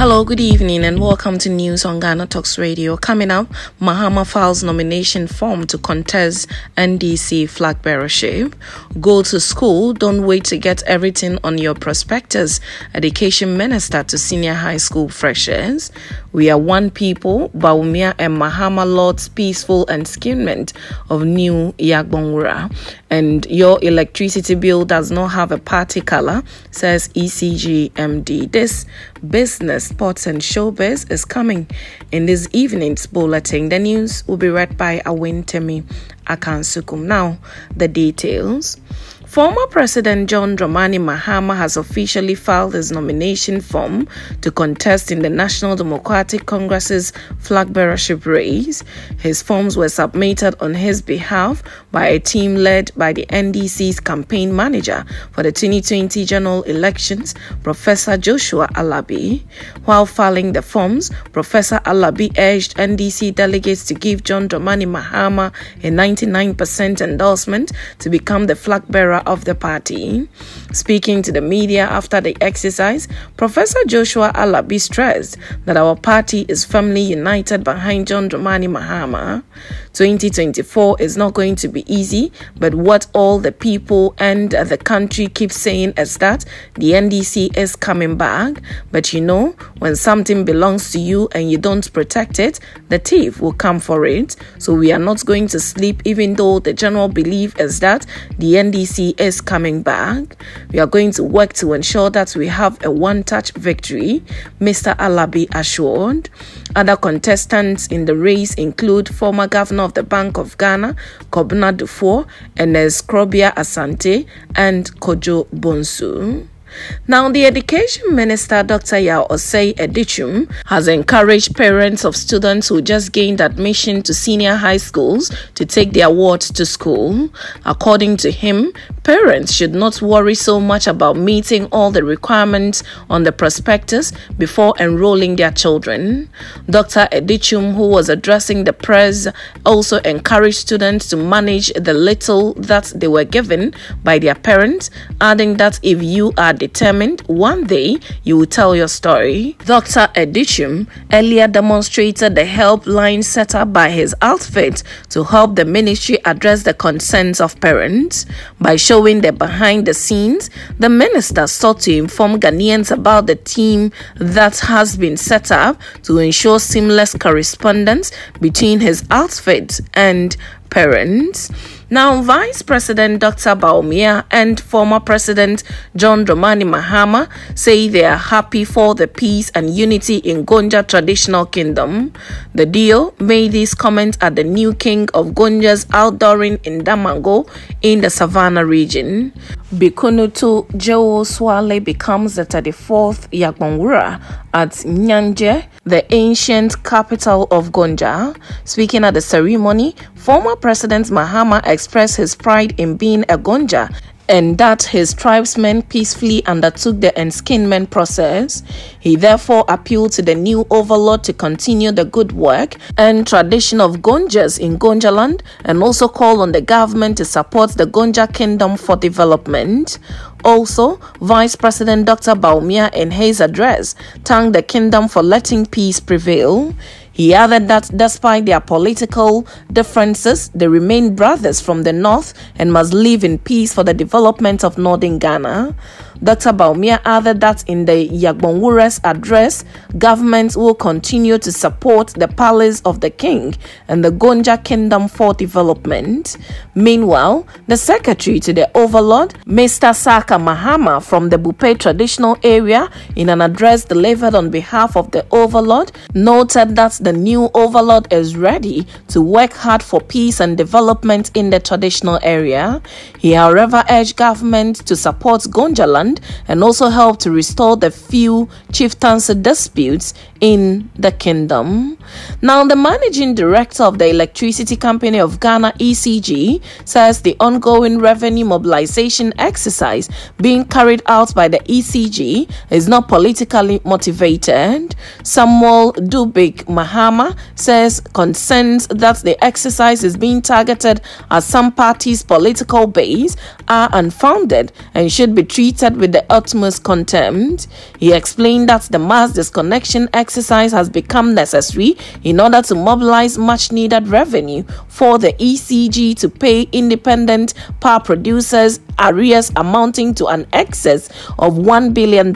Hello, good evening, and welcome to News on Ghana Talks Radio. Coming up, Mahama files nomination form to contest NDC flag bearership. Go to school, don't wait to get everything on your prospectus. Education Minister to senior high school freshers. We are one people, Bawumia and Mahama Lord's peaceful enskinment of new Yagbonwura. And your electricity bill does not have a party color, says ECG MD. This business, sports, and showbiz is coming in this evening's bulletin. The news will be read by Awentemi Akansukum. Now, the details. Former President John Dramani Mahama has officially filed his nomination form to contest in the National Democratic Congress's flag bearership race. His forms were submitted on his behalf by a team led by the NDC's campaign manager for the 2020 general elections, Professor Joshua Alabi. While filing the forms, Professor Alabi urged NDC delegates to give John Dramani Mahama a 99% endorsement to become the flag bearer of the party. Speaking to the media after the exercise, Professor Joshua Alabi stressed that our party is firmly united behind John Dramani Mahama. 2024 is not going to be easy, but what all the people and the country keep saying is that the NDC is coming back. But you know, when something belongs to you and you don't protect it, the thief will come for it. So we are not going to sleep, even though the general belief is that the NDC is coming back. We are going to work to ensure that we have a one touch victory, Mr. Alabi assured. Other contestants in the race include former Governor of the Bank of Ghana, Kobna Duffuor, and Escrobia Asante, and Kojo Bonsu. Now, the Education Minister, Dr. Yaw Osei Adutwum, has encouraged parents of students who just gained admission to senior high schools to take their wards to school. According to him, parents should not worry so much about meeting all the requirements on the prospectus before enrolling their children. Dr. Adutwum, who was addressing the press, also encouraged students to manage the little that they were given by their parents, adding that if you are determined one day you will tell your story. Dr. Adutwum earlier demonstrated the helpline set up by his outfit to help the ministry address the concerns of parents. By showing the behind the scenes, the minister sought to inform Ghanaians about the team that has been set up to ensure seamless correspondence between his outfit and parents. Now, Vice President Dr. Bawumia and former President John Dramani Mahama say they are happy for the peace and unity in Gonja traditional kingdom. The deal made these comments at the new king of Gonja's outdooring in Damongo in the Savannah region. Bikunutu Jowo Swale becomes the 34th Yagbonwura at Nyanje, the ancient capital of Gonja. Speaking at the ceremony, former President Mahama expressed his pride in being a Gonja and that his tribesmen peacefully undertook the enskinment process. He therefore appealed to the new overlord to continue the good work and tradition of Gonjas in Gonjaland and also called on the government to support the Gonja kingdom for development. Also, Vice President Dr. Bawumia in his address thanked the kingdom for letting peace prevail. He added that despite their political differences, they remain brothers from the north and must live in peace for the development of northern Ghana. Dr. Bawumia added that in the Yagbonwura's address, government will continue to support the palace of the king and the Gonja kingdom for development. Meanwhile, the secretary to the overlord, Mr. Saka Mahama from the Buipe traditional area, in an address delivered on behalf of the overlord, noted that the new overlord is ready to work hard for peace and development in the traditional area. He, however, urged government to support Gonjaland and also help to restore the few chieftaincy disputes in the kingdom. Now, the managing director of the Electricity Company of Ghana, ECG, says the ongoing revenue mobilization exercise being carried out by the ECG is not politically motivated. Samuel Dubik Mahama says concerns that the exercise is being targeted at some parties' political base are unfounded and should be treated with the utmost contempt. He explained that the mass disconnection exercise has become necessary in order to mobilize much needed revenue for the ECG to pay independent power producers arrears amounting to an excess of $1 billion.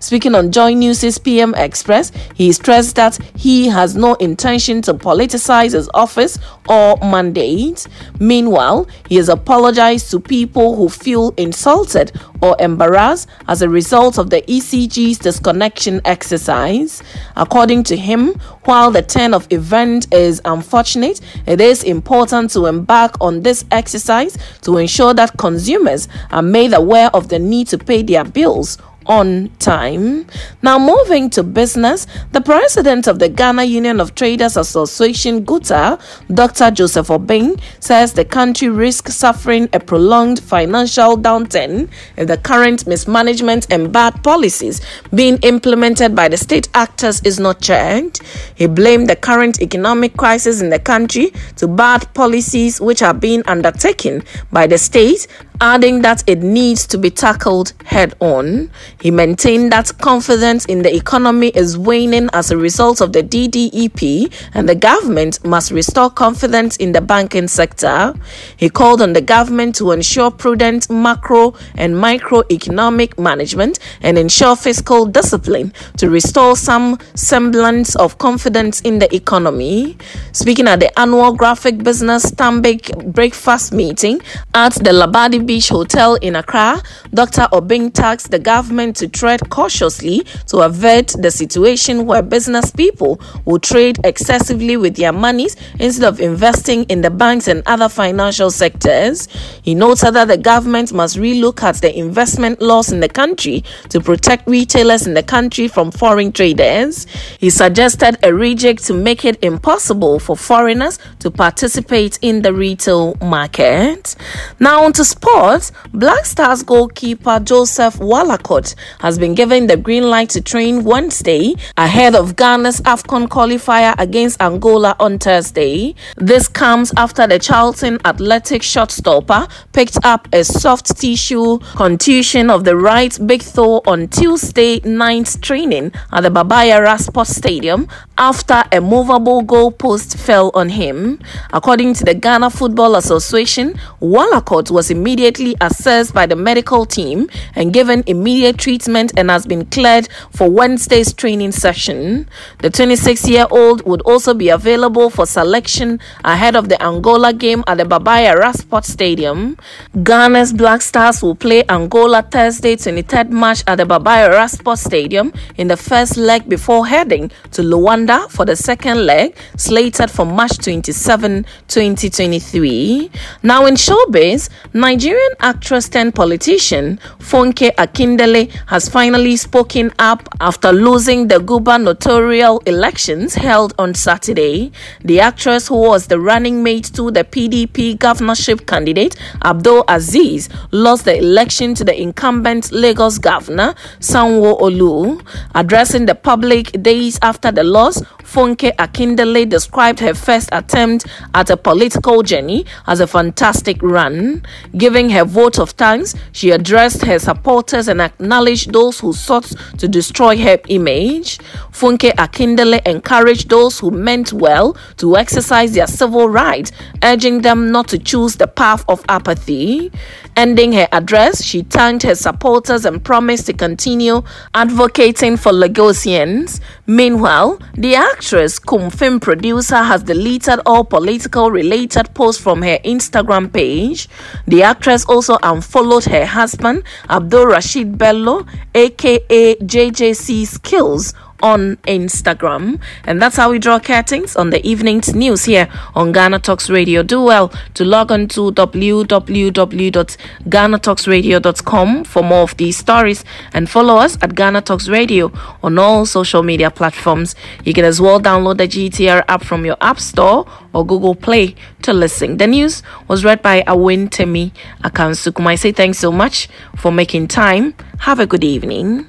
Speaking on Joy News' PM Express, he stressed that he has no intention to politicize his office or mandate. Meanwhile, he has apologized to people who feel insulted or embarrassed as a result of the ECG's disconnection exercise. According to him, while the turn of event is unfortunate, it is important to embark on this exercise to ensure that consumers are made aware of the need to pay their bills on time. Now, moving to business, the president of the Ghana Union of Traders Association, GUTA, Dr. Joseph Obeng, says the country risks suffering a prolonged financial downturn if the current mismanagement and bad policies being implemented by the state actors is not checked. He blamed the current economic crisis in the country to bad policies which are being undertaken by the state adding that it needs to be tackled head on. He maintained that confidence in the economy is waning as a result of the DDEP and the government must restore confidence in the banking sector. He called on the government to ensure prudent macro and microeconomic management and ensure fiscal discipline to restore some semblance of confidence in the economy. Speaking at the annual graphic business Stanbic breakfast meeting at the Labadi Beach Hotel in Accra, Dr. Obeng tasked the government to tread cautiously to avert the situation where business people will trade excessively with their monies instead of investing in the banks and other financial sectors. He noted that the government must relook at the investment laws in the country to protect retailers in the country from foreign traders. He suggested a rejig to make it impossible for foreigners to participate in the retail market. Now, on to sports sports, Black Stars goalkeeper Joseph Wollacott has been given the green light to train Wednesday ahead of Ghana's AFCON qualifier against Angola on Thursday. This comes after the Charlton Athletic shotstopper picked up a soft tissue contusion of the right big toe on Tuesday night's training at the Baba Yara Sports Stadium after a movable goalpost fell on him. According to the Ghana Football Association, Wollacott was immediately immediately assessed by the medical team and given immediate treatment and has been cleared for Wednesday's training session. The 26 year old would also be available for selection ahead of the Angola game at the Baba Yara Sports Stadium. Ghana's Black Stars will play Angola Thursday, 23rd March at the Baba Yara Sports Stadium in the first leg before heading to Luanda for the second leg, slated for March 27, 2023. Now in showbiz, Nigeria Nigerian actress turned politician Funke Akindele has finally spoken up after losing the gubernatorial elections held on Saturday. The actress, who was the running mate to the PDP governorship candidate Abdul Aziz, lost the election to the incumbent Lagos governor Sanwo Olu. Addressing the public days after the loss, Funke Akindele described her first attempt at a political journey as a fantastic run. Giving her vote of thanks, she addressed her supporters and acknowledged those who sought to destroy her image. Funke Akindele encouraged those who meant well to exercise their civil rights, urging them not to choose the path of apathy. Ending her address, she thanked her supporters and promised to continue advocating for Lagosians. Meanwhile, the actress, cum film producer, has deleted all political related posts from her Instagram page. The actress also um, unfollowed her husband, Abdul Rashid Bello, aka JJC Skillz, on Instagram. And that's how we draw curtains on the evening's news here on Ghana Talks Radio. Do well to log on to www.ghanatalksradio.com for more of these stories and follow us at Ghana Talks Radio on all social media platforms. You can as well download the GTR app from your App Store or Google Play to listen. The news was read by Awentemi Akansukum. I say thanks so much for making time. Have a good evening.